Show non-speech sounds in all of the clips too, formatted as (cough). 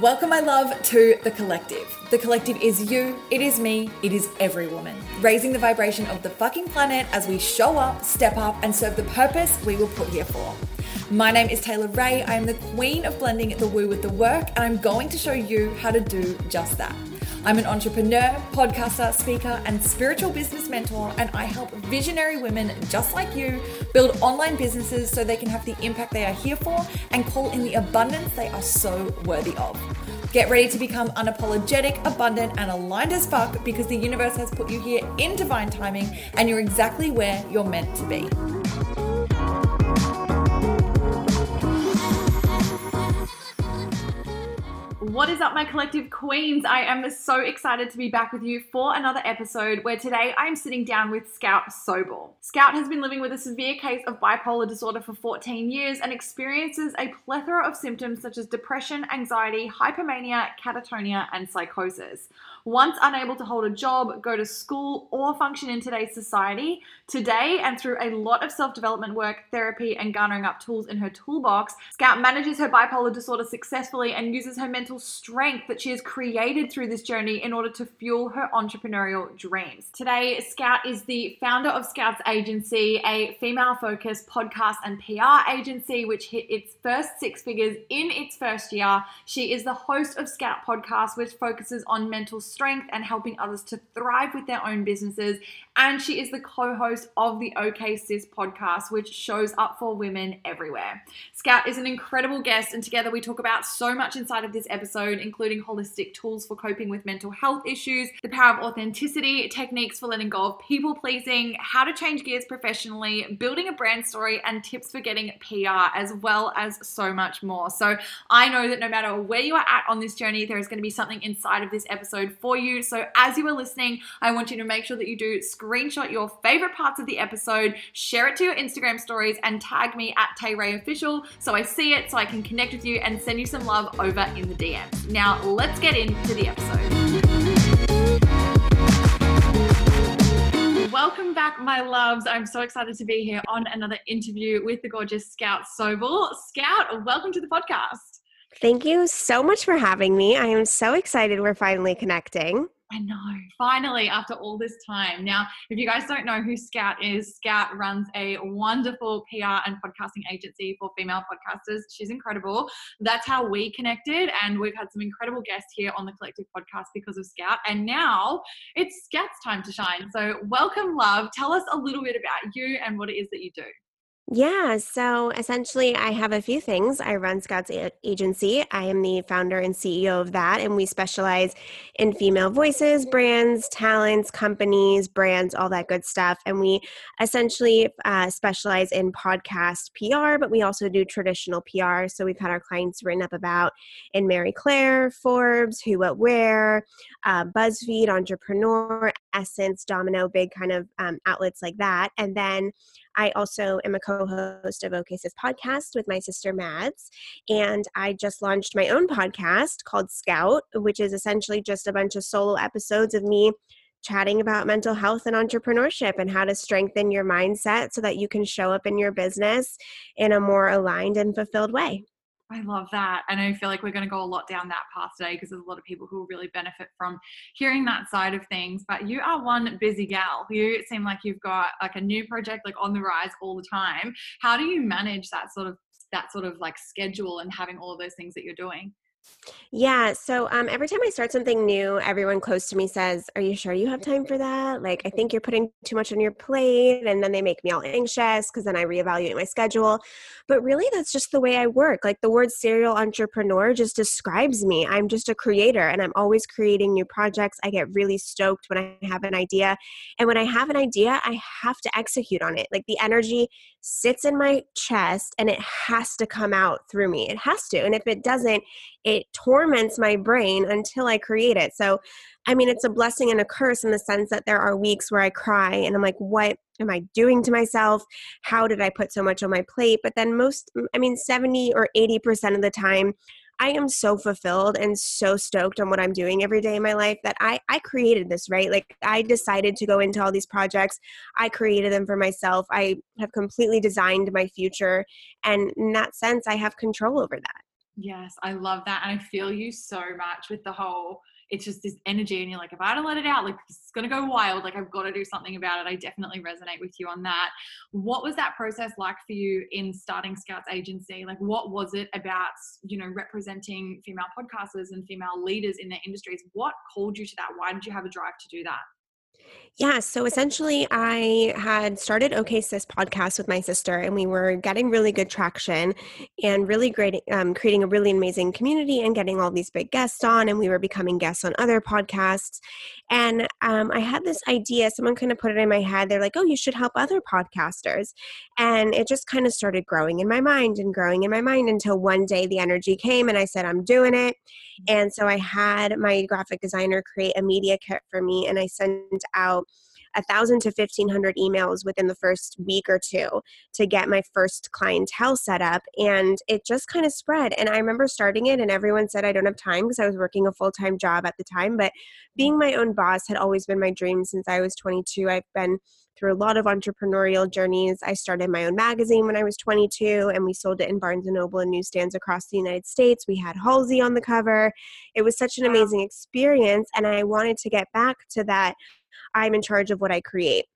Welcome, my love, to The Collective. The Collective is you, it is me, it is every woman. Raising the vibration of the fucking planet as we show up, step up, and serve the purpose we were put here for. My name is Taylor Ray. I am the queen of blending the woo with the work, and I'm going to show you how to do just that. I'm an entrepreneur, podcaster, speaker, and spiritual business mentor, and I help visionary women just like you build online businesses so they can have the impact they are here for and call in the abundance they are so worthy of. Get ready to become unapologetic, abundant, and aligned as fuck because the universe has put you here in divine timing and you're exactly where you're meant to be. What is up, my collective queens? I am so excited to be back with you for another episode where today I'm sitting down with Scout Sobel. Scout has been living with a severe case of bipolar disorder for 14 years and experiences a plethora of symptoms such as depression, anxiety, hypomania, catatonia, and psychosis. Once unable to hold a job, go to school, or function in today's society, today and through a lot of self development work, therapy, and garnering up tools in her toolbox, Scout manages her bipolar disorder successfully and uses her mental strength that she has created through this journey in order to fuel her entrepreneurial dreams. Today, Scout is the founder of Scout's Agency, a female focused podcast and PR agency which hit its first six figures in its first year. She is the host of Scout Podcast, which focuses on mental strength and helping others to thrive with their own businesses. And she is the co host of the OK Sis podcast, which shows up for women everywhere. Scout is an incredible guest, and together we talk about so much inside of this episode, including holistic tools for coping with mental health issues, the power of authenticity, techniques for letting go of people pleasing, how to change gears professionally, building a brand story, and tips for getting PR, as well as so much more. So I know that no matter where you are at on this journey, there is going to be something inside of this episode for you. So as you are listening, I want you to make sure that you do screenshot your favorite parts of the episode, share it to your Instagram stories, and tag me at Tay Ray Official so I see it, so I can connect with you and send you some love over in the DMs. Now let's get into the episode. Welcome back, my loves. I'm so excited to be here on another interview with the gorgeous Scout Sobel. Scout, welcome to the podcast. Thank you so much for having me. I am so excited we're finally connecting. I know, finally, after all this time. Now, if you guys don't know who Scout is, Scout runs a wonderful PR and podcasting agency for female podcasters. She's incredible. That's how we connected, and we've had some incredible guests here on the Collective podcast because of Scout. And now it's Scout's time to shine. So, welcome, love. Tell us a little bit about you and what it is that you do. Yeah, so essentially, I have a few things. I run Scouts Agency. I am the founder and CEO of that, and we specialize in female voices, brands, talents, companies, brands, all that good stuff. And we essentially uh, specialize in podcast PR, but we also do traditional PR. So we've had our clients written up about in Marie Claire, Forbes, Who What Wear, uh, BuzzFeed, Entrepreneur, Essence, Domino, big kind of um, outlets like that. And then I also am a co host of OK podcast with my sister Mads. And I just launched my own podcast called Scout, which is essentially just a bunch of solo episodes of me chatting about mental health and entrepreneurship and how to strengthen your mindset so that you can show up in your business in a more aligned and fulfilled way. I love that. And I feel like we're going to go a lot down that path today because there's a lot of people who will really benefit from hearing that side of things. But you are one busy gal. You seem like you've got like a new project like on the rise all the time. How do you manage that sort of that sort of like schedule and having all of those things that you're doing? Yeah. So um, every time I start something new, everyone close to me says, Are you sure you have time for that? Like, I think you're putting too much on your plate. And then they make me all anxious because then I reevaluate my schedule. But really, that's just the way I work. Like, the word serial entrepreneur just describes me. I'm just a creator and I'm always creating new projects. I get really stoked when I have an idea. And when I have an idea, I have to execute on it. Like, the energy sits in my chest and it has to come out through me. It has to. And if it doesn't, it torments my brain until I create it. So, I mean, it's a blessing and a curse in the sense that there are weeks where I cry and I'm like, what am I doing to myself? How did I put so much on my plate? But then, most, I mean, 70 or 80% of the time, I am so fulfilled and so stoked on what I'm doing every day in my life that I I created this, right? Like I decided to go into all these projects. I created them for myself. I have completely designed my future and in that sense I have control over that. Yes, I love that. And I feel you so much with the whole, it's just this energy, and you're like, if I don't let it out, like it's gonna go wild, like I've got to do something about it. I definitely resonate with you on that. What was that process like for you in starting Scouts Agency? Like, what was it about, you know, representing female podcasters and female leaders in their industries? What called you to that? Why did you have a drive to do that? Yeah, so essentially, I had started OK Sis podcast with my sister, and we were getting really good traction and really great, um, creating a really amazing community and getting all these big guests on. And we were becoming guests on other podcasts. And um, I had this idea, someone kind of put it in my head. They're like, oh, you should help other podcasters. And it just kind of started growing in my mind and growing in my mind until one day the energy came and I said, I'm doing it. And so I had my graphic designer create a media kit for me, and I sent out a thousand to fifteen hundred emails within the first week or two to get my first clientele set up, and it just kind of spread. And I remember starting it, and everyone said I don't have time because I was working a full time job at the time. But being my own boss had always been my dream since I was 22. I've been through a lot of entrepreneurial journeys. I started my own magazine when I was 22, and we sold it in Barnes and Noble and newsstands across the United States. We had Halsey on the cover. It was such an amazing experience, and I wanted to get back to that. I'm in charge of what I create.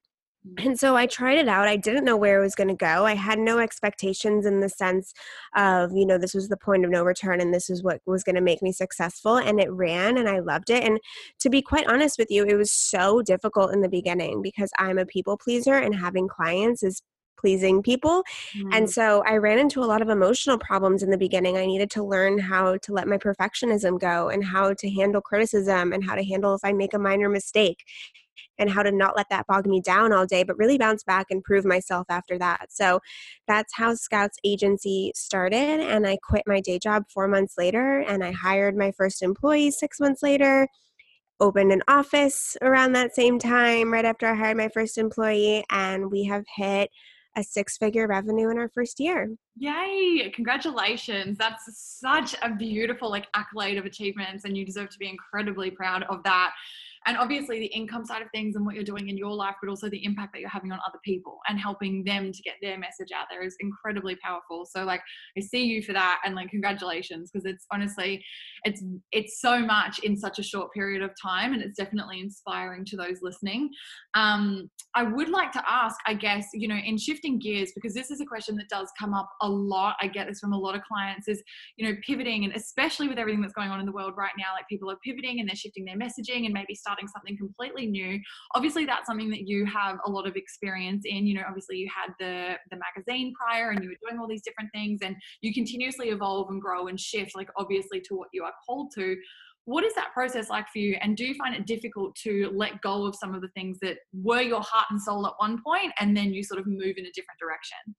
Mm. And so I tried it out. I didn't know where it was going to go. I had no expectations in the sense of, you know, this was the point of no return and this is what was going to make me successful. And it ran and I loved it. And to be quite honest with you, it was so difficult in the beginning because I'm a people pleaser and having clients is pleasing people. Mm. And so I ran into a lot of emotional problems in the beginning. I needed to learn how to let my perfectionism go and how to handle criticism and how to handle if I make a minor mistake and how to not let that bog me down all day, but really bounce back and prove myself after that. So that's how Scouts Agency started. And I quit my day job four months later and I hired my first employee six months later. Opened an office around that same time, right after I hired my first employee, and we have hit a six figure revenue in our first year. Yay! Congratulations. That's such a beautiful like accolade of achievements and you deserve to be incredibly proud of that and obviously the income side of things and what you're doing in your life but also the impact that you're having on other people and helping them to get their message out there is incredibly powerful. So like i see you for that and like congratulations because it's honestly it's it's so much in such a short period of time and it's definitely inspiring to those listening. Um i would like to ask i guess you know in shifting gears because this is a question that does come up a lot i get this from a lot of clients is you know pivoting and especially with everything that's going on in the world right now like people are pivoting and they're shifting their messaging and maybe starting something completely new. Obviously that's something that you have a lot of experience in. You know obviously you had the the magazine prior and you were doing all these different things and you continuously evolve and grow and shift like obviously to what you are called to. What is that process like for you? And do you find it difficult to let go of some of the things that were your heart and soul at one point and then you sort of move in a different direction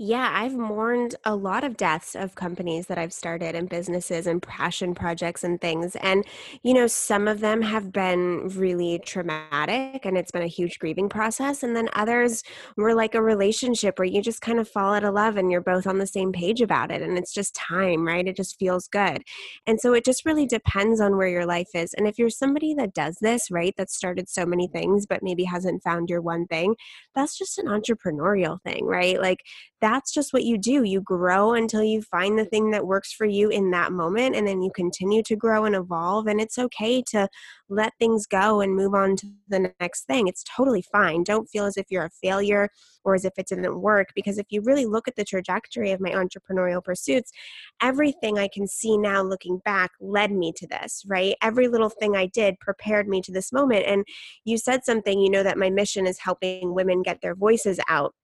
yeah, I've mourned a lot of deaths of companies that I've started and businesses and passion projects and things. And, you know, some of them have been really traumatic and it's been a huge grieving process. And then others were like a relationship where you just kind of fall out of love and you're both on the same page about it. And it's just time, right? It just feels good. And so it just really depends on where your life is. And if you're somebody that does this, right, that started so many things, but maybe hasn't found your one thing, that's just an entrepreneurial thing, right? Like, that's just what you do. You grow until you find the thing that works for you in that moment, and then you continue to grow and evolve. And it's okay to let things go and move on to the next thing. It's totally fine. Don't feel as if you're a failure or as if it didn't work, because if you really look at the trajectory of my entrepreneurial pursuits, everything I can see now looking back led me to this, right? Every little thing I did prepared me to this moment. And you said something, you know, that my mission is helping women get their voices out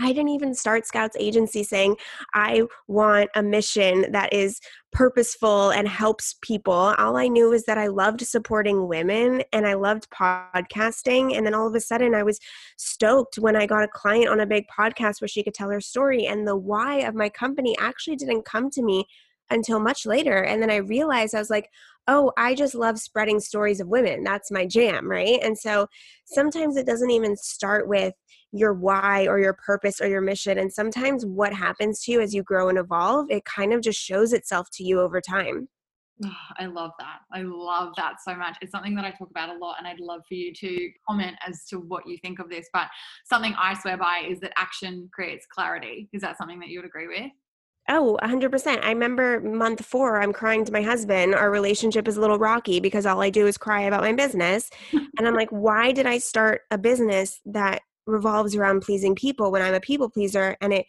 I didn't even start Scouts Agency saying, I want a mission that is purposeful and helps people. All I knew was that I loved supporting women and I loved podcasting. And then all of a sudden, I was stoked when I got a client on a big podcast where she could tell her story. And the why of my company actually didn't come to me until much later. And then I realized I was like, oh, I just love spreading stories of women. That's my jam, right? And so sometimes it doesn't even start with your why or your purpose or your mission. And sometimes what happens to you as you grow and evolve, it kind of just shows itself to you over time. Oh, I love that. I love that so much. It's something that I talk about a lot, and I'd love for you to comment as to what you think of this. But something I swear by is that action creates clarity. Is that something that you would agree with? Oh, 100%. I remember month four, I'm crying to my husband. Our relationship is a little rocky because all I do is cry about my business. (laughs) and I'm like, why did I start a business that revolves around pleasing people when I'm a people pleaser? And it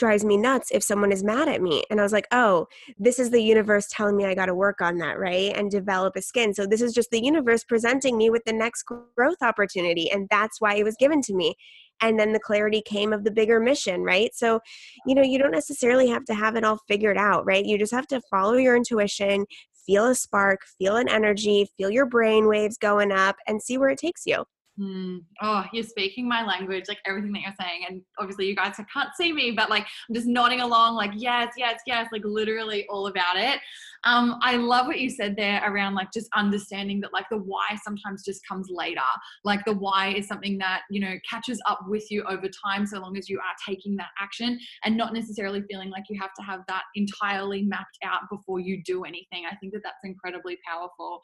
drives me nuts if someone is mad at me. And I was like, oh, this is the universe telling me I got to work on that, right? And develop a skin. So this is just the universe presenting me with the next growth opportunity. And that's why it was given to me and then the clarity came of the bigger mission right so you know you don't necessarily have to have it all figured out right you just have to follow your intuition feel a spark feel an energy feel your brain waves going up and see where it takes you Mm. Oh, you're speaking my language, like everything that you're saying. And obviously, you guys can't see me, but like I'm just nodding along, like, yes, yes, yes, like literally all about it. Um, I love what you said there around like just understanding that like the why sometimes just comes later. Like the why is something that, you know, catches up with you over time so long as you are taking that action and not necessarily feeling like you have to have that entirely mapped out before you do anything. I think that that's incredibly powerful.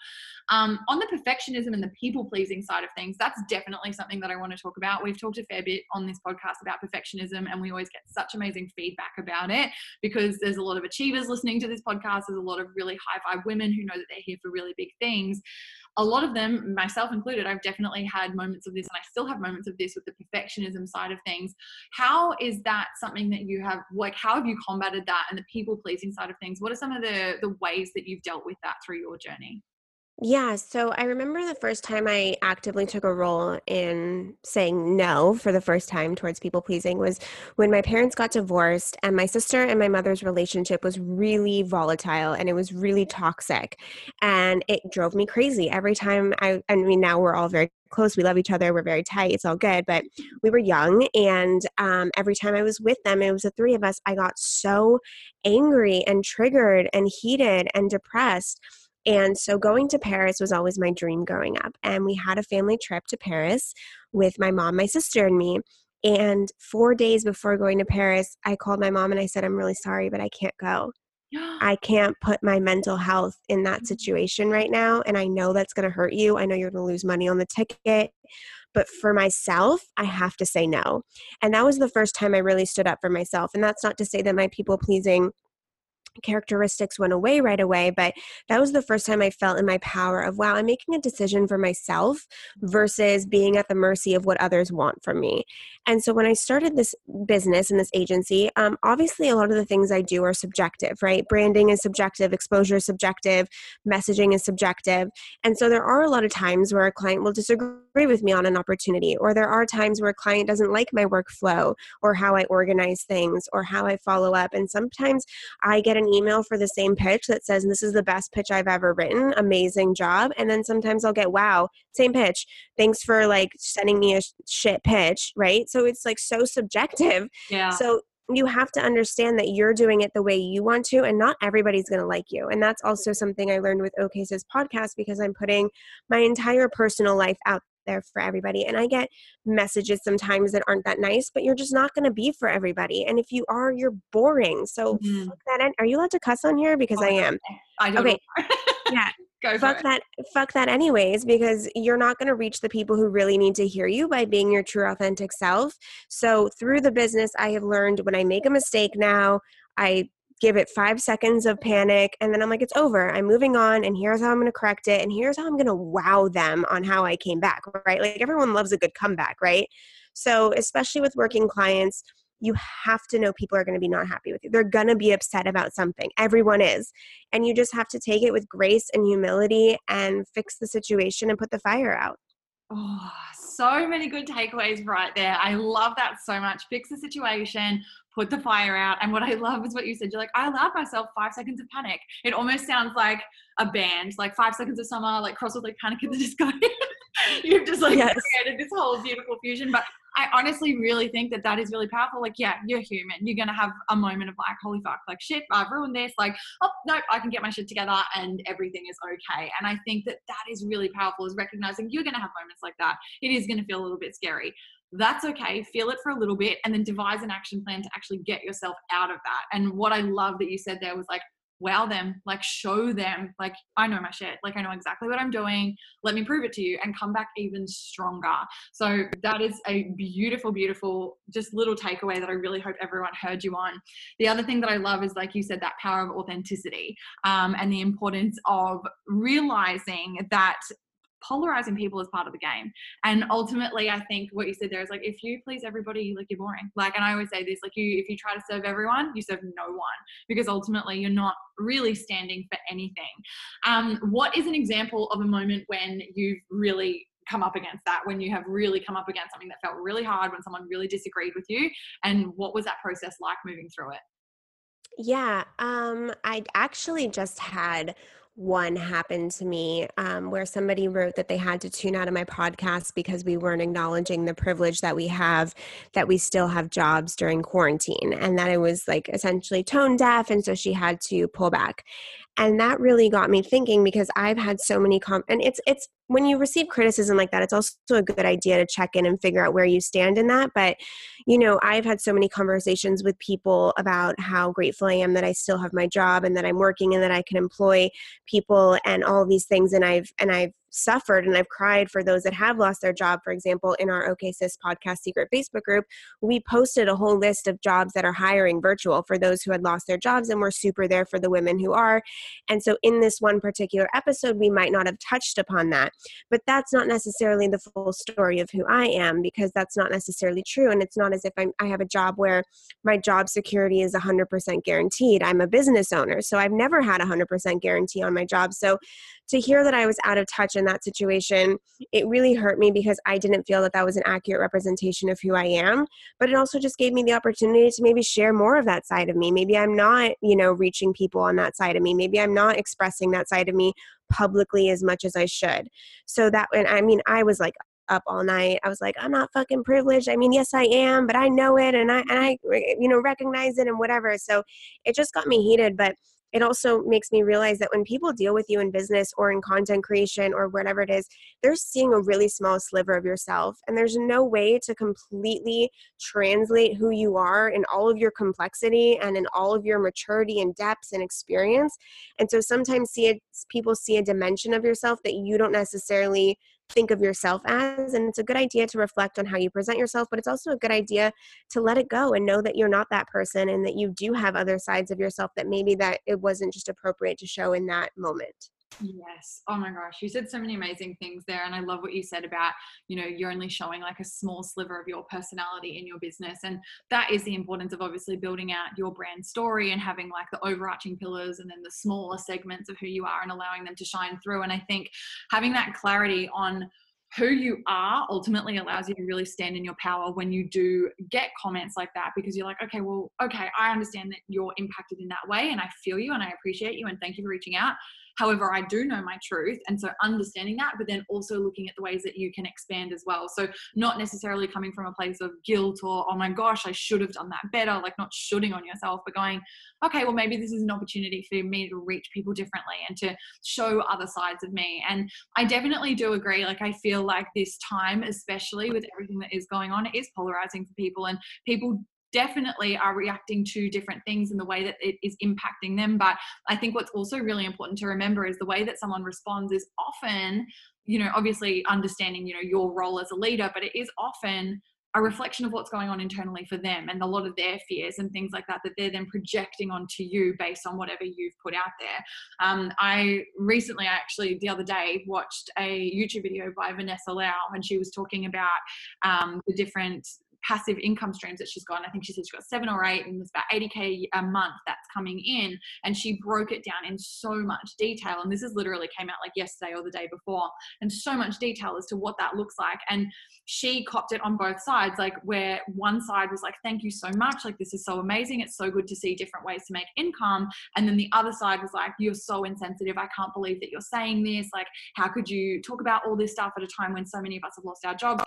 Um, on the perfectionism and the people pleasing side of things, that's definitely something that I want to talk about. We've talked a fair bit on this podcast about perfectionism and we always get such amazing feedback about it because there's a lot of achievers listening to this podcast. There's a lot of of really high vibe women who know that they're here for really big things. A lot of them, myself included, I've definitely had moments of this, and I still have moments of this with the perfectionism side of things. How is that something that you have, like, how have you combated that and the people pleasing side of things? What are some of the the ways that you've dealt with that through your journey? Yeah, so I remember the first time I actively took a role in saying no for the first time towards people pleasing was when my parents got divorced and my sister and my mother's relationship was really volatile and it was really toxic and it drove me crazy. Every time I I mean now we're all very close we love each other we're very tight it's all good but we were young and um, every time i was with them it was the three of us i got so angry and triggered and heated and depressed and so going to Paris was always my dream growing up. And we had a family trip to Paris with my mom, my sister, and me. And four days before going to Paris, I called my mom and I said, I'm really sorry, but I can't go. (gasps) I can't put my mental health in that situation right now. And I know that's going to hurt you. I know you're going to lose money on the ticket. But for myself, I have to say no. And that was the first time I really stood up for myself. And that's not to say that my people pleasing characteristics went away right away but that was the first time i felt in my power of wow i'm making a decision for myself versus being at the mercy of what others want from me. And so when i started this business and this agency um, obviously a lot of the things i do are subjective right? Branding is subjective exposure is subjective messaging is subjective. And so there are a lot of times where a client will disagree with me on an opportunity or there are times where a client doesn't like my workflow or how i organize things or how i follow up. And sometimes i get an an email for the same pitch that says, This is the best pitch I've ever written. Amazing job. And then sometimes I'll get, Wow, same pitch. Thanks for like sending me a shit pitch. Right. So it's like so subjective. Yeah. So you have to understand that you're doing it the way you want to and not everybody's going to like you and that's also something i learned with OK Sis podcast because i'm putting my entire personal life out there for everybody. And I get messages sometimes that aren't that nice, but you're just not going to be for everybody. And if you are, you're boring. So mm-hmm. fuck that. In. Are you allowed to cuss on here? Because oh, I am. I don't. Okay. (laughs) yeah. Go fuck that. Fuck that. Anyways, because you're not going to reach the people who really need to hear you by being your true authentic self. So through the business, I have learned when I make a mistake now, I give it five seconds of panic and then i'm like it's over. I'm moving on and here's how i'm going to correct it and here's how i'm going to wow them on how i came back right? Like everyone loves a good comeback right? So especially with working clients you have to know people are going to be not happy with you. They're going to be upset about something. Everyone is. And you just have to take it with grace and humility and fix the situation and put the fire out. Oh, so many good takeaways right there. I love that so much. Fix the situation, put the fire out. And what I love is what you said. You're like, I allowed myself five seconds of panic. It almost sounds like a band, like five seconds of summer, like cross with like panic at the (laughs) disco. You've just like yes. created this whole beautiful fusion. But I honestly really think that that is really powerful. Like, yeah, you're human. You're going to have a moment of like, holy fuck, like shit, I've ruined this. Like, oh, nope, I can get my shit together and everything is okay. And I think that that is really powerful is recognizing you're going to have moments like that. It is going to feel a little bit scary. That's okay. Feel it for a little bit and then devise an action plan to actually get yourself out of that. And what I love that you said there was like, wow them, like show them, like I know my shit, like I know exactly what I'm doing. Let me prove it to you and come back even stronger. So that is a beautiful, beautiful, just little takeaway that I really hope everyone heard you on. The other thing that I love is, like you said, that power of authenticity um, and the importance of realizing that polarizing people is part of the game. And ultimately, I think what you said there is like, if you please everybody, like you're boring. Like, and I always say this, like you, if you try to serve everyone, you serve no one because ultimately you're not really standing for anything. Um, what is an example of a moment when you've really come up against that when you have really come up against something that felt really hard when someone really disagreed with you and what was that process like moving through it yeah um i actually just had one happened to me um, where somebody wrote that they had to tune out of my podcast because we weren't acknowledging the privilege that we have that we still have jobs during quarantine and that it was like essentially tone deaf and so she had to pull back and that really got me thinking because i've had so many com and it's it's when you receive criticism like that it's also a good idea to check in and figure out where you stand in that. But you know i've had so many conversations with people about how grateful i am that i still have my job and that i'm working and that i can employ people and all these things. And i've and i've suffered and I've cried for those that have lost their job. For example, in our OK Sis podcast secret Facebook group, we posted a whole list of jobs that are hiring virtual for those who had lost their jobs, and we're super there for the women who are. And so, in this one particular episode, we might not have touched upon that, but that's not necessarily the full story of who I am because that's not necessarily true. And it's not as if I'm, I have a job where my job security is 100% guaranteed. I'm a business owner, so I've never had 100% guarantee on my job. So, to hear that I was out of touch in that situation, it really hurt me because I didn't feel that that was an accurate representation of who I am. But it also just gave me the opportunity to maybe share more of that side of me. Maybe I'm not, you know, reaching people on that side of me. Maybe I'm not expressing that side of me publicly as much as I should. So that, and I mean, I was like, up all night. I was like, I'm not fucking privileged. I mean, yes, I am, but I know it and I and I you know recognize it and whatever. So it just got me heated. But it also makes me realize that when people deal with you in business or in content creation or whatever it is, they're seeing a really small sliver of yourself. And there's no way to completely translate who you are in all of your complexity and in all of your maturity and depths and experience. And so sometimes see it, people see a dimension of yourself that you don't necessarily think of yourself as and it's a good idea to reflect on how you present yourself but it's also a good idea to let it go and know that you're not that person and that you do have other sides of yourself that maybe that it wasn't just appropriate to show in that moment Yes. Oh my gosh. You said so many amazing things there. And I love what you said about, you know, you're only showing like a small sliver of your personality in your business. And that is the importance of obviously building out your brand story and having like the overarching pillars and then the smaller segments of who you are and allowing them to shine through. And I think having that clarity on, who you are ultimately allows you to really stand in your power when you do get comments like that because you're like okay well okay i understand that you're impacted in that way and i feel you and i appreciate you and thank you for reaching out However, I do know my truth. And so understanding that, but then also looking at the ways that you can expand as well. So not necessarily coming from a place of guilt or, oh my gosh, I should have done that better, like not shooting on yourself, but going, okay, well, maybe this is an opportunity for me to reach people differently and to show other sides of me. And I definitely do agree. Like, I feel like this time, especially with everything that is going on, is polarizing for people, and people definitely are reacting to different things in the way that it is impacting them. But I think what's also really important to remember is the way that someone responds is often, you know, obviously understanding, you know, your role as a leader, but it is often a reflection of what's going on internally for them and a lot of their fears and things like that that they're then projecting onto you based on whatever you've put out there. Um, I recently, I actually, the other day, watched a YouTube video by Vanessa Lau, and she was talking about um, the different passive income streams that she's got. And I think she said she's got seven or eight, and there's about 80k a month that's coming in. And she broke it down in so much detail. And this is literally came out like yesterday or the day before, and so much detail as to what that looks like. And she copped it on both sides, like where one side was like, "Thank you so much, like this is so amazing. It's so good to see different ways to make income." And then the other side was like, "You're so insensitive. I can't believe that you're saying this. Like, how could you talk about all this stuff at a time when so many of us have lost our jobs?"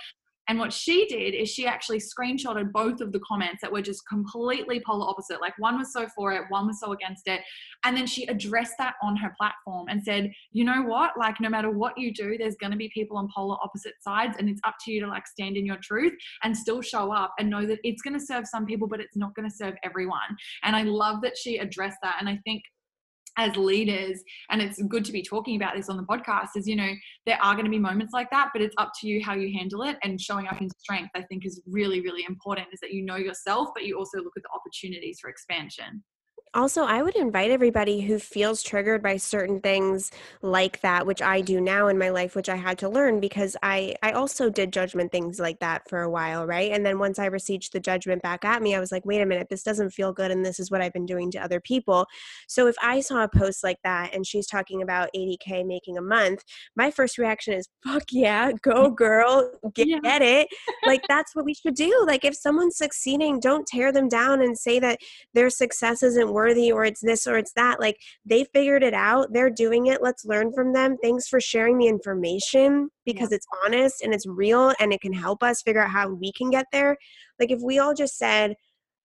And what she did is she actually screenshotted both of the comments that were just completely polar opposite. Like one was so for it, one was so against it. And then she addressed that on her platform and said, you know what? Like no matter what you do, there's going to be people on polar opposite sides. And it's up to you to like stand in your truth and still show up and know that it's going to serve some people, but it's not going to serve everyone. And I love that she addressed that. And I think as leaders and it's good to be talking about this on the podcast is you know there are going to be moments like that but it's up to you how you handle it and showing up in strength i think is really really important is that you know yourself but you also look at the opportunities for expansion also, I would invite everybody who feels triggered by certain things like that, which I do now in my life, which I had to learn because I I also did judgment things like that for a while, right? And then once I received the judgment back at me, I was like, wait a minute, this doesn't feel good, and this is what I've been doing to other people. So if I saw a post like that and she's talking about 80k making a month, my first reaction is, fuck yeah, go (laughs) girl, get, yeah. get it. (laughs) like that's what we should do. Like if someone's succeeding, don't tear them down and say that their success isn't worthy or it's this or it's that. Like they figured it out. They're doing it. Let's learn from them. Thanks for sharing the information because yeah. it's honest and it's real and it can help us figure out how we can get there. Like if we all just said,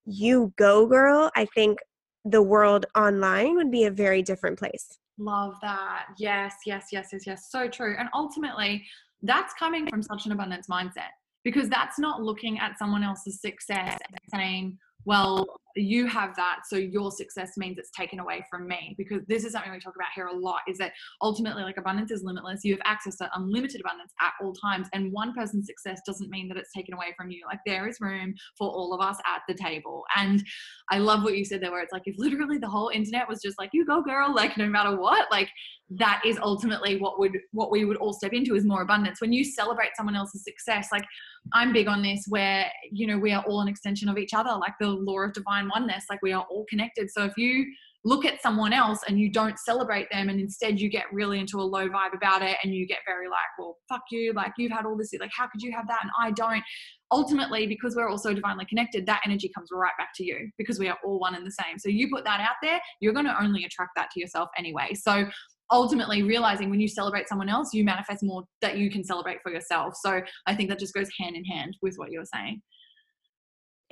you go girl, I think the world online would be a very different place. Love that. Yes, yes, yes, yes, yes. So true. And ultimately, that's coming from such an abundance mindset because that's not looking at someone else's success and saying, well, you have that so your success means it's taken away from me because this is something we talk about here a lot is that ultimately like abundance is limitless. You have access to unlimited abundance at all times and one person's success doesn't mean that it's taken away from you. Like there is room for all of us at the table. And i love what you said there where it's like if literally the whole internet was just like you go girl like no matter what like that is ultimately what would what we would all step into is more abundance. When you celebrate someone else's success like i'm big on this where you know we are all an extension of each other like the law of divine oneness like we are all connected. So if you look at someone else and you don't celebrate them and instead you get really into a low vibe about it and you get very like well fuck you like you've had all this like how could you have that and i don't ultimately because we're also divinely connected that energy comes right back to you because we are all one and the same. So you put that out there you're going to only attract that to yourself anyway. So ultimately realizing when you celebrate someone else, you manifest more that you can celebrate for yourself. So I think that just goes hand in hand with what you're saying.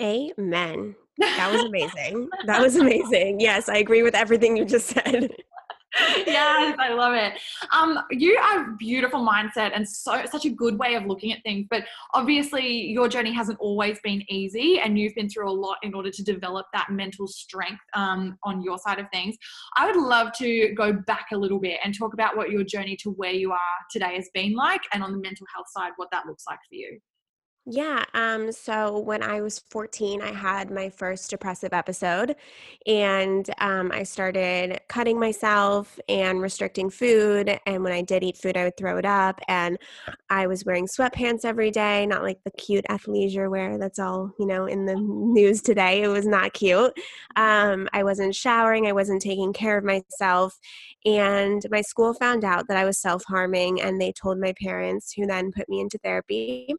Amen. (laughs) That was amazing. that was amazing. Yes, I agree with everything you just said. (laughs) yes, I love it. Um, you are beautiful mindset and so such a good way of looking at things. But obviously, your journey hasn't always been easy, and you've been through a lot in order to develop that mental strength um, on your side of things. I would love to go back a little bit and talk about what your journey to where you are today has been like, and on the mental health side, what that looks like for you. Yeah, um, so when I was 14, I had my first depressive episode, and um, I started cutting myself and restricting food. And when I did eat food, I would throw it up. And I was wearing sweatpants every day, not like the cute athleisure wear that's all, you know, in the (laughs) news today. It was not cute. Um, I wasn't showering, I wasn't taking care of myself. And my school found out that I was self harming, and they told my parents, who then put me into therapy.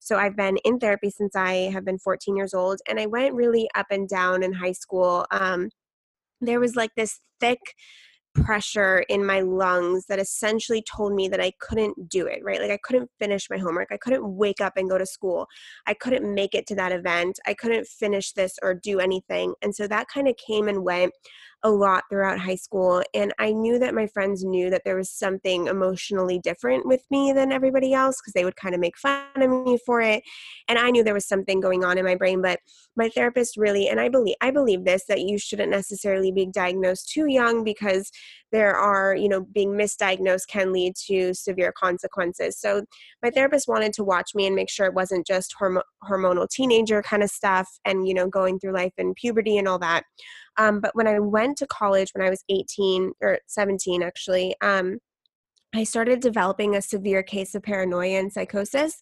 So I've been in therapy since I have been 14 years old, and I went really up and down in high school. Um, there was like this thick pressure in my lungs that essentially told me that I couldn't do it, right? Like I couldn't finish my homework. I couldn't wake up and go to school. I couldn't make it to that event. I couldn't finish this or do anything. And so that kind of came and went a lot throughout high school. And I knew that my friends knew that there was something emotionally different with me than everybody else because they would kind of make fun of me for it. And I knew there was something going on in my brain. But my therapist really, and I believe I believe this, that you shouldn't necessarily be diagnosed too young because there are, you know, being misdiagnosed can lead to severe consequences. So my therapist wanted to watch me and make sure it wasn't just horm- hormonal teenager kind of stuff and, you know, going through life and puberty and all that. Um, but when I went to college when I was 18 or 17, actually, um, I started developing a severe case of paranoia and psychosis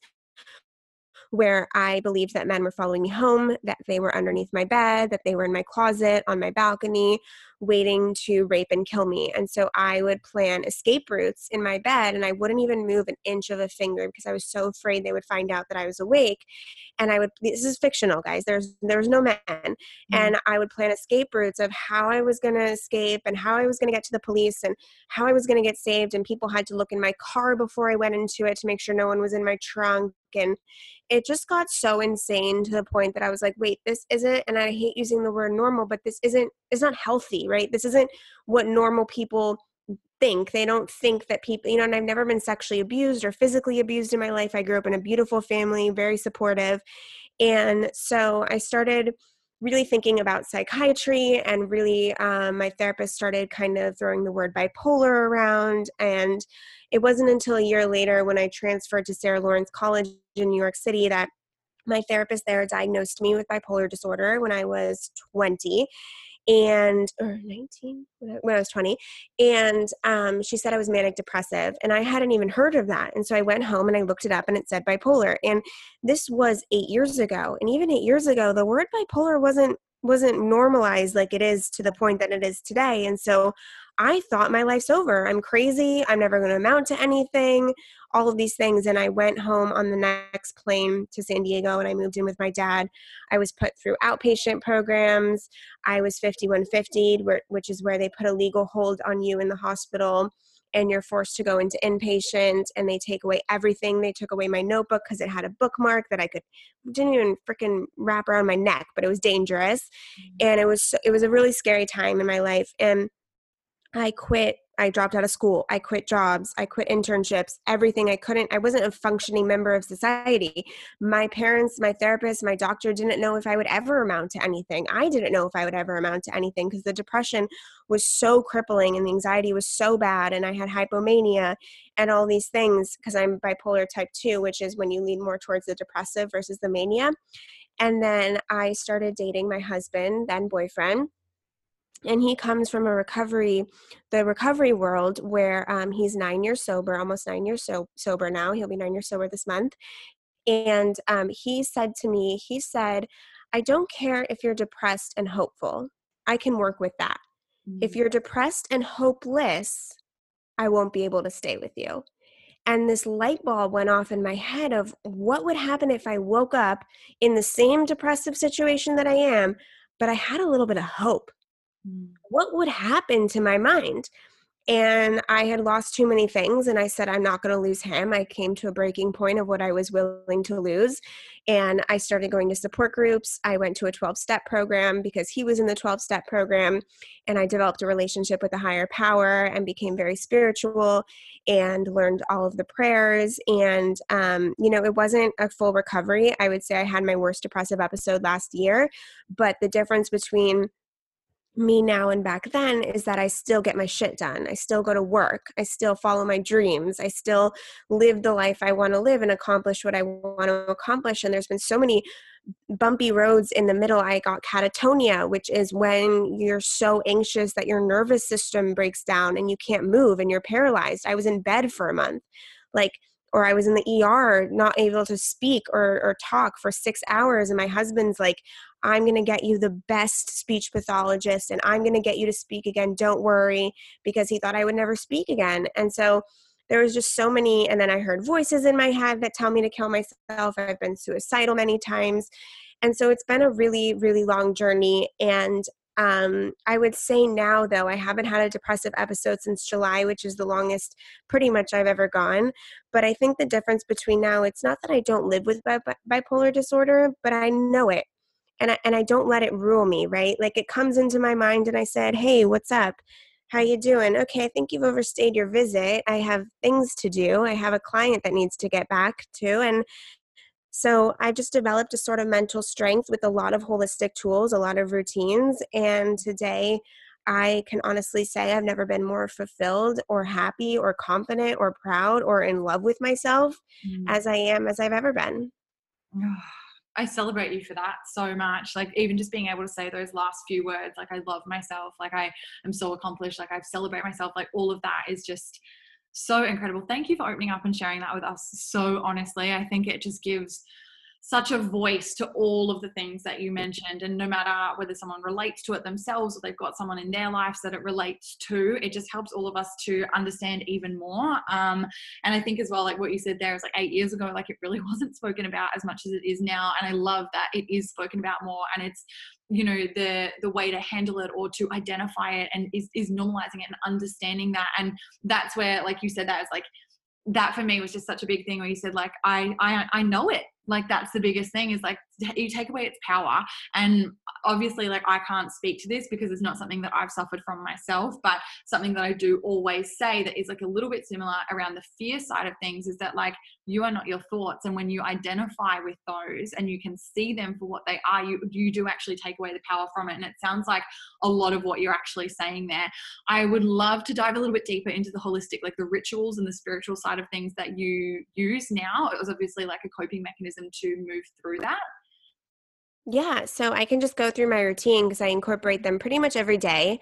where I believed that men were following me home, that they were underneath my bed, that they were in my closet, on my balcony, waiting to rape and kill me. And so I would plan escape routes in my bed and I wouldn't even move an inch of a finger because I was so afraid they would find out that I was awake. And I would this is fictional, guys. There's there was no men. Mm-hmm. And I would plan escape routes of how I was gonna escape and how I was gonna get to the police and how I was gonna get saved. And people had to look in my car before I went into it to make sure no one was in my trunk. And it just got so insane to the point that I was like, wait, this isn't, and I hate using the word normal, but this isn't, it's not healthy, right? This isn't what normal people think. They don't think that people, you know, and I've never been sexually abused or physically abused in my life. I grew up in a beautiful family, very supportive. And so I started really thinking about psychiatry and really um, my therapist started kind of throwing the word bipolar around and it wasn't until a year later when i transferred to sarah lawrence college in new york city that my therapist there diagnosed me with bipolar disorder when i was 20 and or 19 when I was 20 and um, she said I was manic depressive and I hadn't even heard of that and so I went home and I looked it up and it said bipolar and this was 8 years ago and even 8 years ago the word bipolar wasn't wasn't normalized like it is to the point that it is today and so I thought my life's over. I'm crazy. I'm never going to amount to anything, all of these things. And I went home on the next plane to San Diego and I moved in with my dad. I was put through outpatient programs. I was 5150, which is where they put a legal hold on you in the hospital and you're forced to go into inpatient and they take away everything. They took away my notebook because it had a bookmark that I could didn't even freaking wrap around my neck, but it was dangerous. Mm-hmm. And it was it was a really scary time in my life. And I quit. I dropped out of school. I quit jobs. I quit internships, everything. I couldn't, I wasn't a functioning member of society. My parents, my therapist, my doctor didn't know if I would ever amount to anything. I didn't know if I would ever amount to anything because the depression was so crippling and the anxiety was so bad. And I had hypomania and all these things because I'm bipolar type 2, which is when you lean more towards the depressive versus the mania. And then I started dating my husband, then boyfriend and he comes from a recovery the recovery world where um, he's nine years sober almost nine years so- sober now he'll be nine years sober this month and um, he said to me he said i don't care if you're depressed and hopeful i can work with that mm-hmm. if mm. you're depressed and hopeless i won't be able to stay with you and this light bulb went off in my head of what would happen if i woke up in the same depressive situation that i am but i had a little bit of hope Mm. what would happen to my mind? And I had lost too many things, and I said, I'm not going to lose him. I came to a breaking point of what I was willing to lose. And I started going to support groups. I went to a 12 step program because he was in the 12 step program. And I developed a relationship with a higher power and became very spiritual and learned all of the prayers. And, um, you know, it wasn't a full recovery. I would say I had my worst depressive episode last year. But the difference between me now and back then is that I still get my shit done. I still go to work. I still follow my dreams. I still live the life I want to live and accomplish what I want to accomplish. And there's been so many bumpy roads in the middle. I got catatonia, which is when you're so anxious that your nervous system breaks down and you can't move and you're paralyzed. I was in bed for a month. Like, or I was in the ER, not able to speak or, or talk for six hours. And my husband's like, I'm going to get you the best speech pathologist and I'm going to get you to speak again. Don't worry, because he thought I would never speak again. And so there was just so many. And then I heard voices in my head that tell me to kill myself. I've been suicidal many times. And so it's been a really, really long journey. And um, I would say now, though, I haven't had a depressive episode since July, which is the longest pretty much I've ever gone. But I think the difference between now, it's not that I don't live with bi- bipolar disorder, but I know it and I, and I don't let it rule me, right? Like it comes into my mind and I said, "Hey, what's up? How you doing? Okay, I think you've overstayed your visit. I have things to do. I have a client that needs to get back to and so I've just developed a sort of mental strength with a lot of holistic tools, a lot of routines, and today I can honestly say I've never been more fulfilled or happy or confident or proud or in love with myself mm. as I am as I've ever been. I celebrate you for that so much. Like even just being able to say those last few words, like I love myself, like I am so accomplished, like I celebrate myself, like all of that is just so incredible. Thank you for opening up and sharing that with us so honestly. I think it just gives such a voice to all of the things that you mentioned. And no matter whether someone relates to it themselves or they've got someone in their lives that it relates to, it just helps all of us to understand even more. Um, and I think as well, like what you said there is like eight years ago, like it really (laughs) wasn't spoken about as much as it is now. And I love that it is spoken about more and it's you know the the way to handle it or to identify it and is, is normalizing it and understanding that. And that's where like you said that is like that for me was just such a big thing where you said like I, I i know it. Like that's the biggest thing is like you take away its power. And obviously like i can't speak to this because it's not something that i've suffered from myself but something that i do always say that is like a little bit similar around the fear side of things is that like you are not your thoughts. And when you identify with those and you can see them for what they are you you do actually take away the power from it. And it sounds like a lot of what you're actually saying there. I would love to dive a little bit deeper into the holistic like the rituals and the spiritual side of things that you use now. It was obviously like a coping mechanism to move through that. Yeah, so I can just go through my routine because I incorporate them pretty much every day.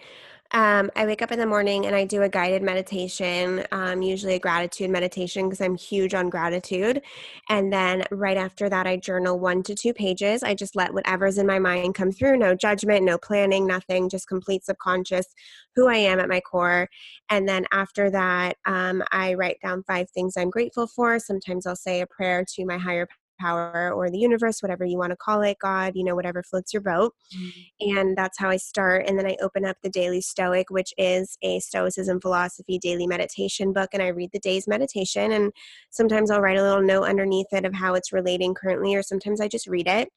Um, I wake up in the morning and I do a guided meditation, um, usually a gratitude meditation because I'm huge on gratitude. And then right after that, I journal one to two pages. I just let whatever's in my mind come through no judgment, no planning, nothing, just complete subconscious who I am at my core. And then after that, um, I write down five things I'm grateful for. Sometimes I'll say a prayer to my higher power or the universe, whatever you want to call it, God, you know, whatever floats your boat. Mm-hmm. And that's how I start. And then I open up the Daily Stoic, which is a Stoicism philosophy daily meditation book. And I read the day's meditation. And sometimes I'll write a little note underneath it of how it's relating currently, or sometimes I just read it.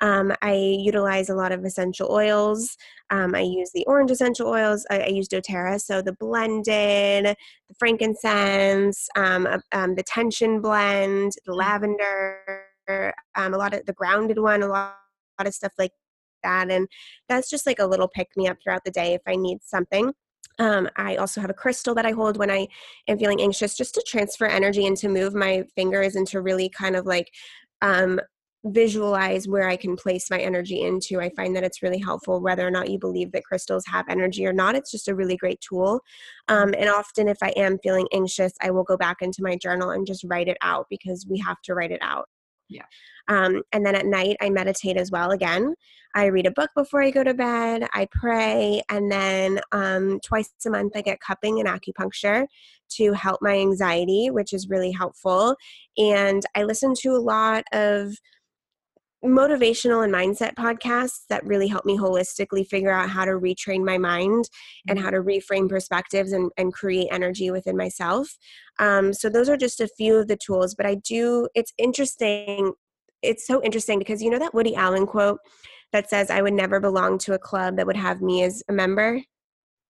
Um, I utilize a lot of essential oils. Um, I use the orange essential oils. I, I, use doTERRA, so the blended, the frankincense, um, uh, um, the tension blend, the mm. lavender, um, a lot of the grounded one, a lot, a lot of stuff like that. And that's just like a little pick me up throughout the day if I need something. Um, I also have a crystal that I hold when I am feeling anxious, just to transfer energy and to move my fingers and to really kind of like um, visualize where I can place my energy into. I find that it's really helpful, whether or not you believe that crystals have energy or not. It's just a really great tool. Um, and often, if I am feeling anxious, I will go back into my journal and just write it out because we have to write it out. Yeah. Um, and then at night, I meditate as well. Again, I read a book before I go to bed, I pray, and then um, twice a month, I get cupping and acupuncture to help my anxiety, which is really helpful. And I listen to a lot of motivational and mindset podcasts that really help me holistically figure out how to retrain my mind and how to reframe perspectives and, and create energy within myself. Um, so, those are just a few of the tools, but I do, it's interesting. It's so interesting because you know that Woody Allen quote that says, I would never belong to a club that would have me as a member?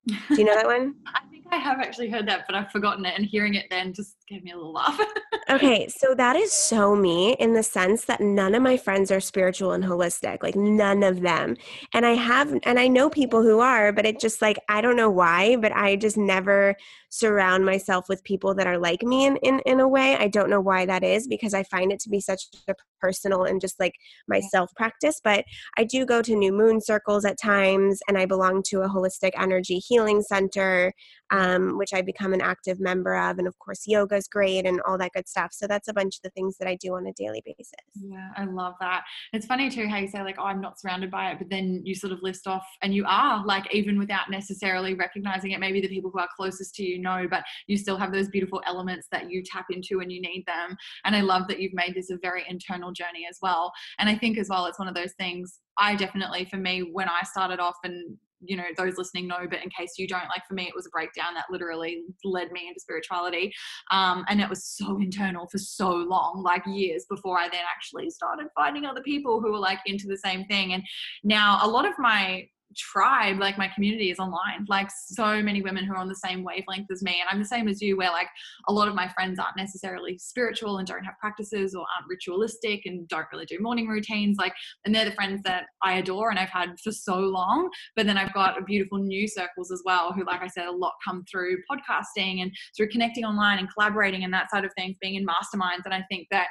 Do you know that one? (laughs) I think I have actually heard that, but I've forgotten it. And hearing it then just gave me a little laugh. (laughs) okay, so that is so me in the sense that none of my friends are spiritual and holistic, like none of them. And I have, and I know people who are, but it just like, I don't know why, but I just never surround myself with people that are like me in, in, in a way. I don't know why that is because I find it to be such a personal and just like my self practice. But I do go to new moon circles at times and I belong to a holistic energy healing center, um, which I become an active member of. And of course, yoga is great and all that good stuff. So that's a bunch of the things that I do on a daily basis. Yeah, I love that. It's funny too how you say, like, oh, I'm not surrounded by it, but then you sort of list off and you are, like, even without necessarily recognizing it, maybe the people who are closest to you know, but you still have those beautiful elements that you tap into when you need them. And I love that you've made this a very internal journey as well. And I think as well, it's one of those things I definitely, for me, when I started off and you know those listening know but in case you don't like for me it was a breakdown that literally led me into spirituality um, and it was so internal for so long like years before i then actually started finding other people who were like into the same thing and now a lot of my tribe, like my community is online. Like so many women who are on the same wavelength as me. And I'm the same as you, where like a lot of my friends aren't necessarily spiritual and don't have practices or aren't ritualistic and don't really do morning routines. Like, and they're the friends that I adore and I've had for so long. But then I've got beautiful new circles as well, who, like I said, a lot come through podcasting and through connecting online and collaborating and that side of things, being in masterminds. And I think that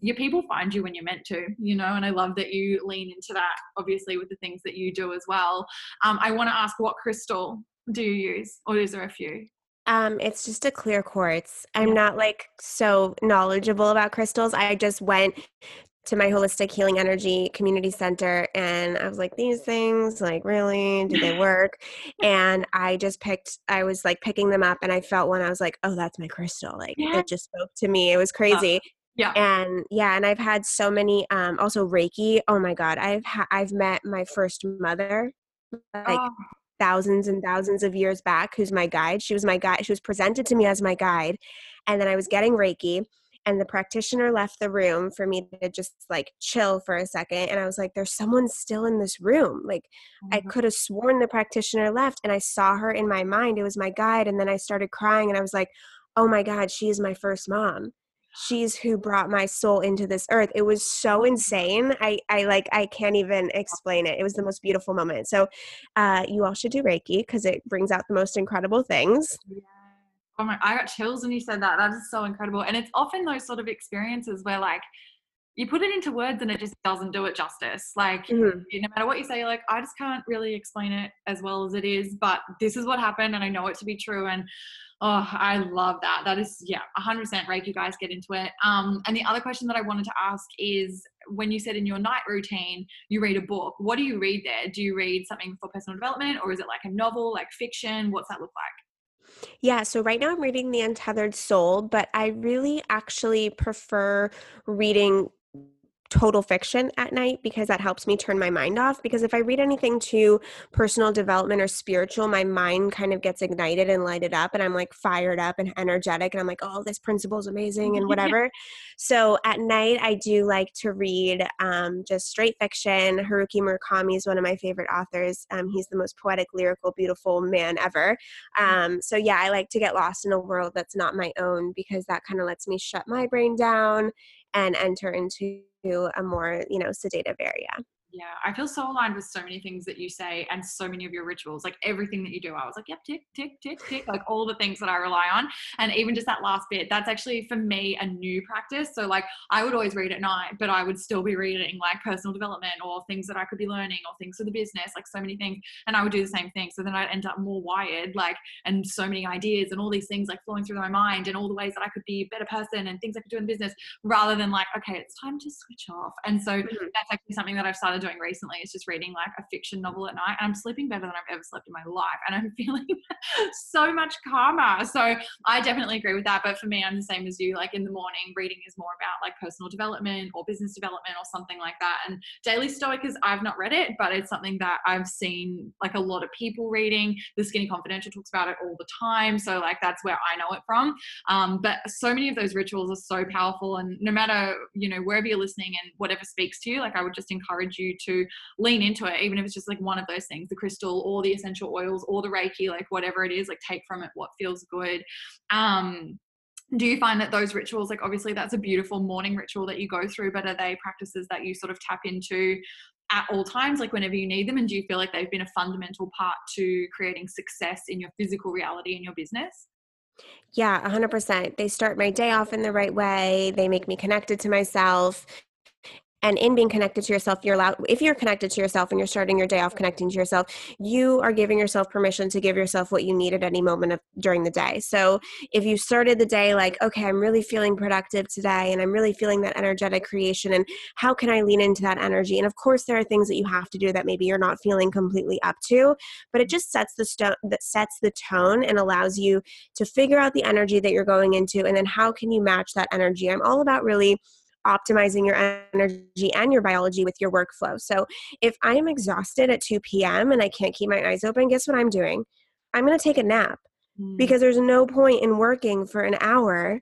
your people find you when you're meant to, you know, and I love that you lean into that, obviously, with the things that you do as well. Um, I want to ask what crystal do you use, or is there a few? Um, it's just a clear quartz. I'm yeah. not like so knowledgeable about crystals. I just went to my holistic healing energy community center and I was like, these things, like, really, do they (laughs) work? and I just picked, I was like picking them up and I felt one, I was like, oh, that's my crystal. Like, yeah. it just spoke to me. It was crazy. Yeah. And yeah, and I've had so many um also Reiki. Oh my god, I've ha- I've met my first mother like oh. thousands and thousands of years back who's my guide. She was my guide. She was presented to me as my guide. And then I was getting Reiki and the practitioner left the room for me to just like chill for a second and i was like there's someone still in this room like mm-hmm. i could have sworn the practitioner left and i saw her in my mind it was my guide and then i started crying and i was like oh my god she is my first mom she's who brought my soul into this earth it was so insane i i like i can't even explain it it was the most beautiful moment so uh you all should do reiki because it brings out the most incredible things yeah. oh my i got chills when you said that that is so incredible and it's often those sort of experiences where like you put it into words and it just doesn't do it justice. Like mm-hmm. no matter what you say, like I just can't really explain it as well as it is, but this is what happened and I know it to be true. And Oh, I love that. That is, yeah, 100% Reiki. You guys get into it. Um, and the other question that I wanted to ask is when you said in your night routine, you read a book, what do you read there? Do you read something for personal development or is it like a novel, like fiction? What's that look like? Yeah, so right now I'm reading The Untethered Soul, but I really actually prefer reading total fiction at night because that helps me turn my mind off. Because if I read anything to personal development or spiritual, my mind kind of gets ignited and lighted up, and I'm like fired up and energetic, and I'm like, oh, this principle is amazing and (laughs) whatever. so at night, I do like to read um, just straight fiction. Haruki Murakami is one of my favorite authors. Um, he's the most poetic, lyrical, beautiful man ever. Mm. Um, so yeah, I like to get lost in a world that's not my own because that kind of lets me shut my brain down and enter into a more you know sedative area yeah, I feel so aligned with so many things that you say and so many of your rituals. Like everything that you do, I was like, yep, tick, tick, tick, tick, like all the things that I rely on. And even just that last bit, that's actually for me a new practice. So, like, I would always read at night, but I would still be reading like personal development or things that I could be learning or things for the business, like so many things. And I would do the same thing. So then I'd end up more wired, like, and so many ideas and all these things like flowing through my mind and all the ways that I could be a better person and things I could do in business rather than like, okay, it's time to switch off. And so mm-hmm. that's actually something that I've started started doing recently is just reading like a fiction novel at night. And I'm sleeping better than I've ever slept in my life. And I'm (laughs) feeling so much calmer. So I definitely agree with that. But for me, I'm the same as you. Like in the morning, reading is more about like personal development or business development or something like that. And Daily Stoic is, I've not read it, but it's something that I've seen like a lot of people reading. The Skinny Confidential talks about it all the time. So like that's where I know it from. Um, but so many of those rituals are so powerful. And no matter, you know, wherever you're listening and whatever speaks to you, like I would just encourage you to lean into it, even if it's just like one of those things, the crystal or the essential oils or the Reiki, like whatever it is, like take from it what feels good. Um, do you find that those rituals like obviously that's a beautiful morning ritual that you go through but are they practices that you sort of tap into at all times like whenever you need them? And do you feel like they've been a fundamental part to creating success in your physical reality in your business? Yeah 100% they start my day off in the right way. They make me connected to myself and in being connected to yourself you're allowed if you're connected to yourself and you're starting your day off connecting to yourself you are giving yourself permission to give yourself what you need at any moment of during the day. So if you started the day like okay i'm really feeling productive today and i'm really feeling that energetic creation and how can i lean into that energy? And of course there are things that you have to do that maybe you're not feeling completely up to but it just sets the stone that sets the tone and allows you to figure out the energy that you're going into and then how can you match that energy? I'm all about really optimizing your energy and your biology with your workflow. So if I am exhausted at 2 p.m. and I can't keep my eyes open, guess what I'm doing? I'm going to take a nap mm. because there's no point in working for an hour.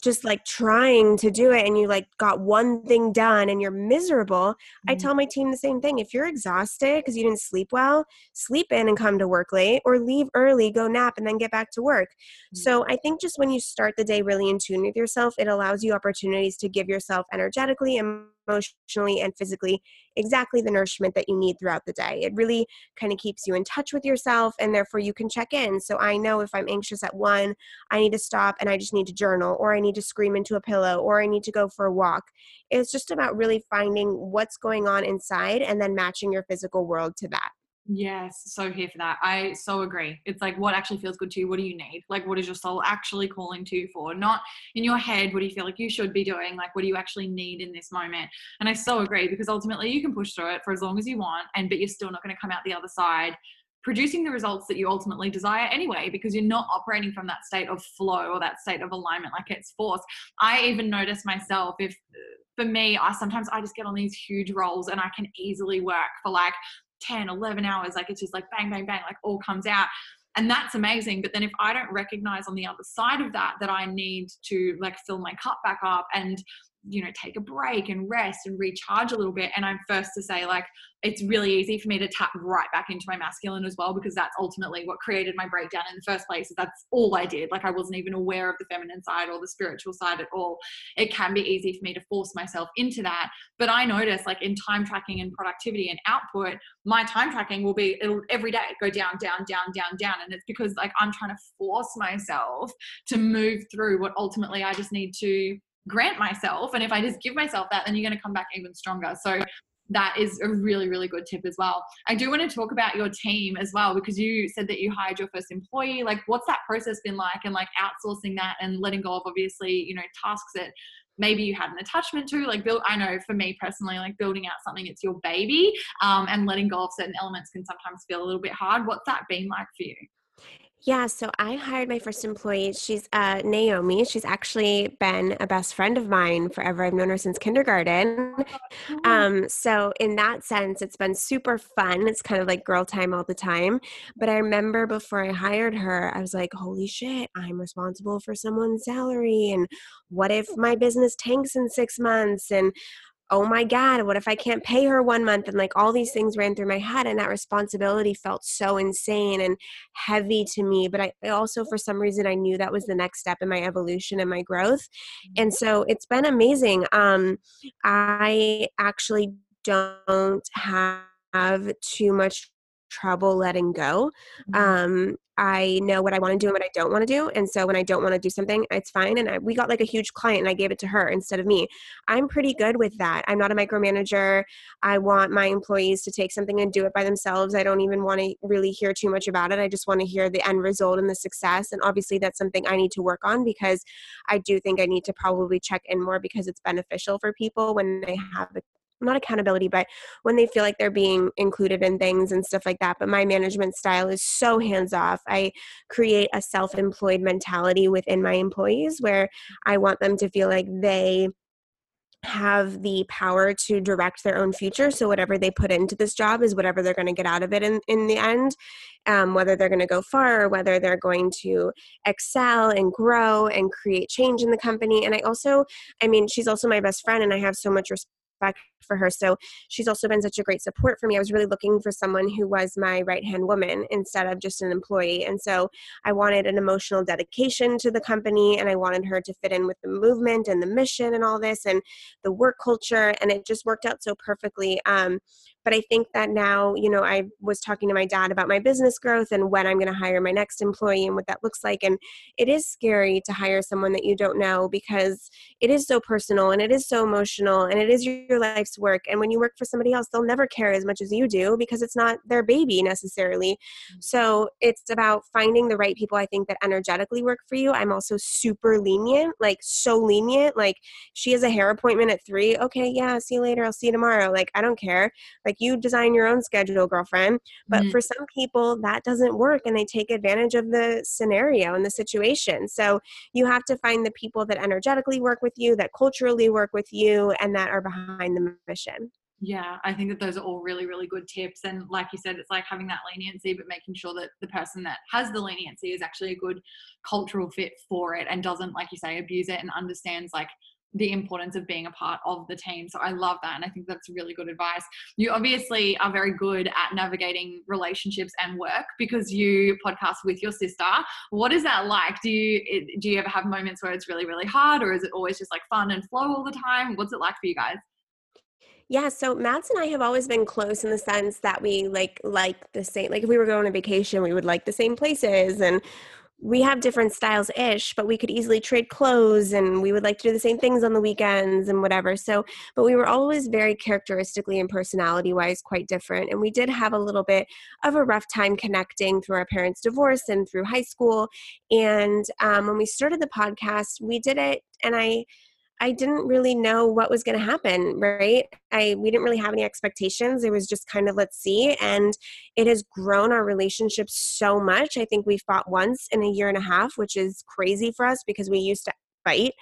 Just like trying to do it and you like got one thing done and you're miserable mm-hmm. i tell my team the same thing if you're exhausted because you didn't sleep well sleep in and come to work late or leave early go nap and then get back to work mm-hmm. so i think just when you start the day really in tune with yourself it allows you opportunities to give yourself energetically and emotionally and physically exactly the nourishment that you need throughout the day. It really kind of keeps you in touch with yourself and therefore you can check in. So I know if I'm anxious at one, I need to stop and I just need to journal or I need to scream into a pillow or I need to go for a walk. It's just about really finding what's going on inside and then matching your physical world to that. Yes, so here for that. I so agree. It's like what actually feels good to you. What do you need? Like, what is your soul actually calling to you for? Not in your head, what do you feel like you should be doing? Like, what do you actually need in this moment? And I so agree because ultimately you can push through it for as long as you want, and but you're still not going to come out the other side producing the results that you ultimately desire anyway because you're not operating from that state of flow or that state of alignment like it's forced i even notice myself if for me i sometimes i just get on these huge rolls and i can easily work for like 10, 11 hours. Like it's just like bang, bang, bang, like all comes out. and that's amazing but then if i don't recognize on the other side of that that i need to like fill my cup back up and you know take a break and rest and recharge a little bit. And i'm first to say like it's really easy for me to tap right back into my masculine as well because that's ultimately what created my breakdown in the first place. That's all i did. Like i wasn't even aware of the feminine side or the spiritual side at all. It can be easy for me to force myself into that. But i notice like in time tracking and productivity and output my time tracking will be it'll every day go down down down down down. And it's because like i'm trying to force myself to move through what ultimately i just need to grant myself. And if I just give myself that, then you're going to come back even stronger. So that is a really, really good tip as well. I do want to talk about your team as well, because you said that you hired your first employee. Like, what's that process been like? And like outsourcing that and letting go of obviously, you know, tasks that maybe you had an attachment to like build i know for me personally like building out something it's your baby um, and letting go of certain elements can sometimes feel a little bit hard what's that been like for you yeah, so I hired my first employee. She's uh, Naomi. She's actually been a best friend of mine forever. I've known her since kindergarten. Um, so, in that sense, it's been super fun. It's kind of like girl time all the time. But I remember before I hired her, I was like, holy shit, I'm responsible for someone's salary. And what if my business tanks in six months? And oh my God, what if I can't pay her one month? And like all these things ran through my head, and that responsibility felt so insane and heavy to me. But I also, for some reason, I knew that was the next step in my evolution and my growth. And so it's been amazing. Um, I actually don't have too much trouble letting go. Mm-hmm. Um, I know what I want to do and what I don't want to do. And so when I don't want to do something, it's fine. And I, we got like a huge client and I gave it to her instead of me. I'm pretty good with that. I'm not a micromanager. I want my employees to take something and do it by themselves. I don't even want to really hear too much about it. I just want to hear the end result and the success. And obviously, that's something I need to work on because I do think I need to probably check in more because it's beneficial for people when they have the not accountability, but when they feel like they're being included in things and stuff like that. But my management style is so hands off. I create a self employed mentality within my employees where I want them to feel like they have the power to direct their own future. So whatever they put into this job is whatever they're going to get out of it in, in the end. Um, whether they're going to go far or whether they're going to excel and grow and create change in the company. And I also, I mean, she's also my best friend and I have so much respect for her. So she's also been such a great support for me. I was really looking for someone who was my right hand woman instead of just an employee. And so I wanted an emotional dedication to the company and I wanted her to fit in with the movement and the mission and all this and the work culture. And it just worked out so perfectly. Um, but I think that now, you know, I was talking to my dad about my business growth and when I'm going to hire my next employee and what that looks like. And it is scary to hire someone that you don't know because it is so personal and it is so emotional and it is your life's work. And when you work for somebody else, they'll never care as much as you do because it's not their baby necessarily. Mm-hmm. So it's about finding the right people I think that energetically work for you. I'm also super lenient, like so lenient. Like she has a hair appointment at three. Okay, yeah, see you later. I'll see you tomorrow. Like I don't care. Like you design your own schedule, girlfriend. But mm-hmm. for some people, that doesn't work and they take advantage of the scenario and the situation. So you have to find the people that energetically work with you, that culturally work with you, and that are behind the mission. Yeah, I think that those are all really, really good tips. And like you said, it's like having that leniency, but making sure that the person that has the leniency is actually a good cultural fit for it and doesn't, like you say, abuse it and understands like the importance of being a part of the team. So I love that. And I think that's really good advice. You obviously are very good at navigating relationships and work because you podcast with your sister. What is that like? Do you, do you ever have moments where it's really, really hard or is it always just like fun and flow all the time? What's it like for you guys? Yeah, so Mads and I have always been close in the sense that we like like the same like if we were going on vacation, we would like the same places and we have different styles ish, but we could easily trade clothes and we would like to do the same things on the weekends and whatever. So, but we were always very characteristically and personality wise quite different. And we did have a little bit of a rough time connecting through our parents' divorce and through high school. And um, when we started the podcast, we did it, and I, I didn't really know what was going to happen, right? I we didn't really have any expectations. It was just kind of let's see and it has grown our relationship so much. I think we fought once in a year and a half, which is crazy for us because we used to fight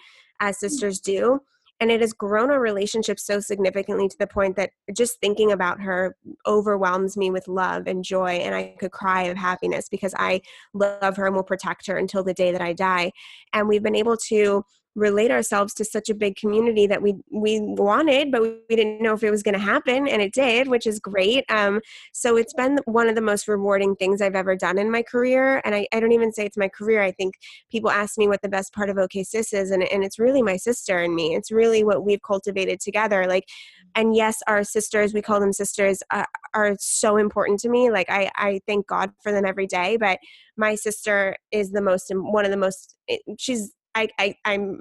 as mm. sisters do and it has grown our relationship so significantly to the point that just thinking about her overwhelms me with love and joy and i could cry of happiness because i love her and will protect her until the day that i die and we've been able to relate ourselves to such a big community that we we wanted but we didn't know if it was going to happen and it did which is great. Um, so it's been one of the most rewarding things i've ever done in my career and I, I don't even say it's my career. I think people ask me what the best part of ok sis is and, and it's really my sister and me. It's really what we've cultivated together like and yes our sisters we call them sisters uh, are so important to me. Like i i thank god for them every day but my sister is the most one of the most eh, she's I, I am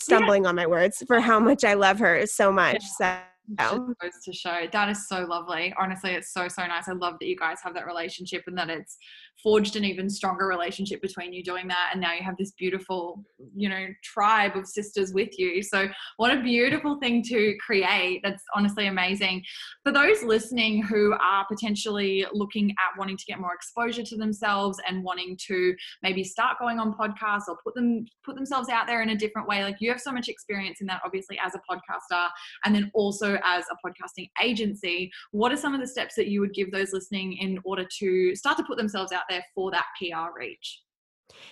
stumbling yeah. on my words for how much I love her so much. Yeah. So just goes to show that is so lovely. Honestly, it's so so nice. I love that you guys have that relationship and that it's forged an even stronger relationship between you doing that and now you have this beautiful you know tribe of sisters with you. So what a beautiful thing to create. That's honestly amazing. For those listening who are potentially looking at wanting to get more exposure to themselves and wanting to maybe start going on podcasts or put them put themselves out there in a different way like you have so much experience in that obviously as a podcaster and then also as a podcasting agency what are some of the steps that you would give those listening in order to start to put themselves out there for that PR reach?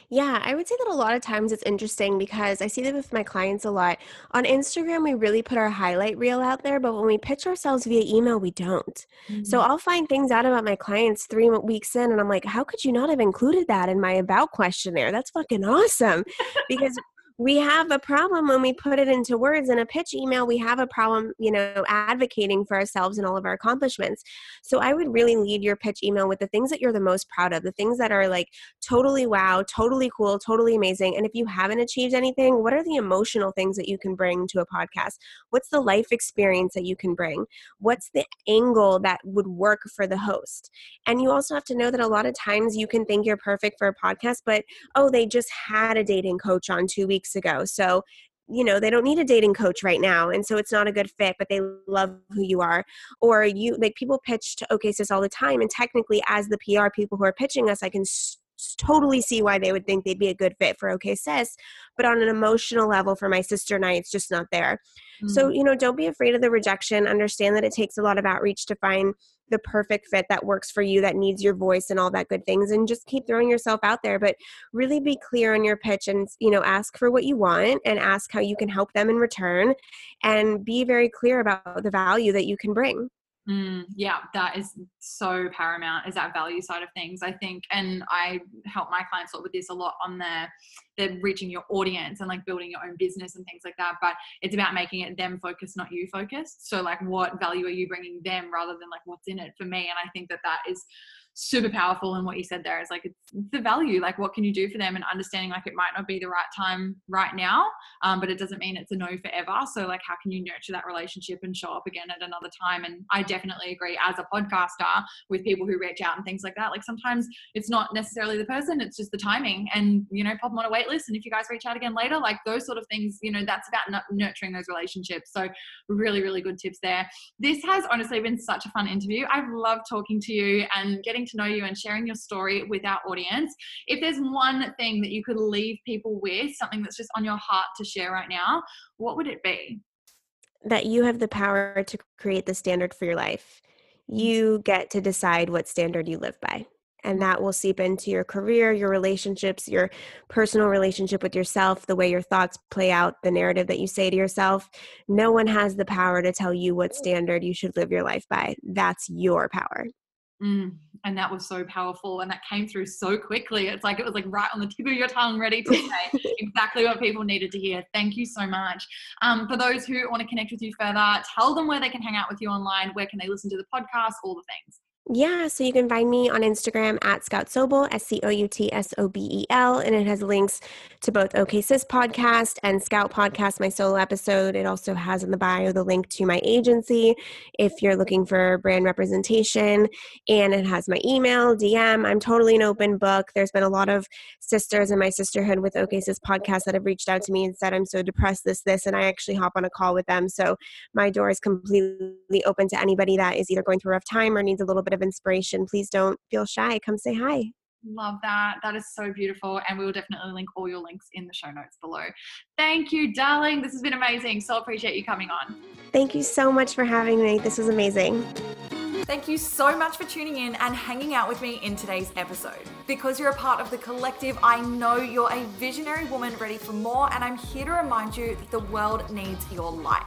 Yeah, I would say that a lot of times it's interesting because I see that with my clients a lot. On Instagram, we really put our highlight reel out there, but when we pitch ourselves via email, we don't. Mm-hmm. So I'll find things out about my clients three weeks in, and I'm like, how could you not have included that in my about questionnaire? That's fucking awesome. because we have a problem when we put it into words. In a pitch email we have a problem you know advocating for ourselves and all of our accomplishments. So i would really lead your pitch email with the things that you're the most proud of the things that are like totally wow totally cool totally amazing. And if you haven't achieved anything what are the emotional things that you can bring to a podcast? What's the life experience that you can bring? What's the angle that would work for the host? And you also have to know that a lot of times you can think you're perfect for a podcast but oh they just had a dating coach on two weeks weeks ago. So, you know, they don't need a dating coach right now. And so it's not a good fit, but they love who you are. Or you, like, people pitch to OK Sis all the time. And technically, as the PR people who are pitching us, I can totally see why they would think they'd be a good fit for OK Sis. But on an emotional level, for my sister and I, it's just not there. Mm-hmm. So, you know, don't be afraid of the rejection. Understand that it takes a lot of outreach to find the perfect fit that works for you, that needs your voice and all that good things. And just keep throwing yourself out there. But really be clear on your pitch and, you know, ask for what you want and ask how you can help them in return and be very clear about the value that you can bring. Mm, yeah, that is so paramount is that value side of things. I think, and I help my clients with this a lot on their they're reaching your audience and like building your own business and things like that. But it's about making it them focused, not you focused. So like, what value are you bringing them rather than like what's in it for me? And I think that that is super powerful and what you said there. Is like it's the value like what can you do for them? And understanding like it might not be the right time right now um, but it doesn't mean it's a no forever. So like how can you nurture that relationship and show up again at another time? And i definitely agree as a podcaster with people who reach out and things like that like sometimes it's not necessarily the person it's just the timing. And you know pop them on a wait list and if you guys reach out again later like those sort of things you know that's about nurturing those relationships. So really really good tips there. This has honestly been such a fun interview. I've loved talking to you and getting getting to know you and sharing your story with our audience. If there's one thing that you could leave people with, something that's just on your heart to share right now, what would it be? That you have the power to create the standard for your life. You get to decide what standard you live by. And that will seep into your career, your relationships, your personal relationship with yourself, the way your thoughts play out, the narrative that you say to yourself. No one has the power to tell you what standard you should live your life by. That's your power. Mm, and that was so powerful and that came through so quickly. It's like it was like right on the tip of your tongue, ready to (laughs) say exactly what people needed to hear. Thank you so much. Um, for those who want to connect with you further, tell them where they can hang out with you online, where can they listen to the podcast, all the things. Yeah, so you can find me on Instagram at Scout Sobel, S C O U T S O B E L, and it has links to both OK Sis podcast and Scout podcast, my solo episode. It also has in the bio the link to my agency if you're looking for brand representation, and it has my email, DM. I'm totally an open book. There's been a lot of sisters in my sisterhood with OK Sis podcast that have reached out to me and said, I'm so depressed, this, this, and I actually hop on a call with them. So my door is completely open to anybody that is either going through a rough time or needs a little bit of inspiration, please don't feel shy. Come say hi. Love that. That is so beautiful. And we will definitely link all your links in the show notes below. Thank you, darling. This has been amazing. So appreciate you coming on. Thank you so much for having me. This was amazing. Thank you so much for tuning in and hanging out with me in today's episode. Because you're a part of the collective, I know you're a visionary woman ready for more, and I'm here to remind you that the world needs your light.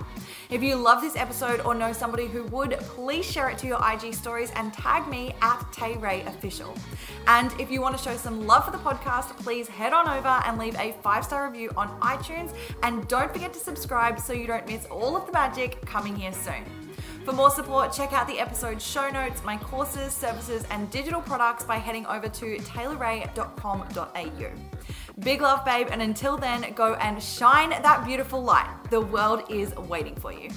If you love this episode or know somebody who would, please share it to your IG stories and tag me at Tay Ray Official. And if you want to show some love for the podcast, please head on over and leave a five star review on iTunes. And don't forget to subscribe so you don't miss all of the magic coming here soon. For more support, check out the episode show notes, my courses, services, and digital products by heading over to taylorray.com.au. Big love, babe, and until then, go and shine that beautiful light. The world is waiting for you.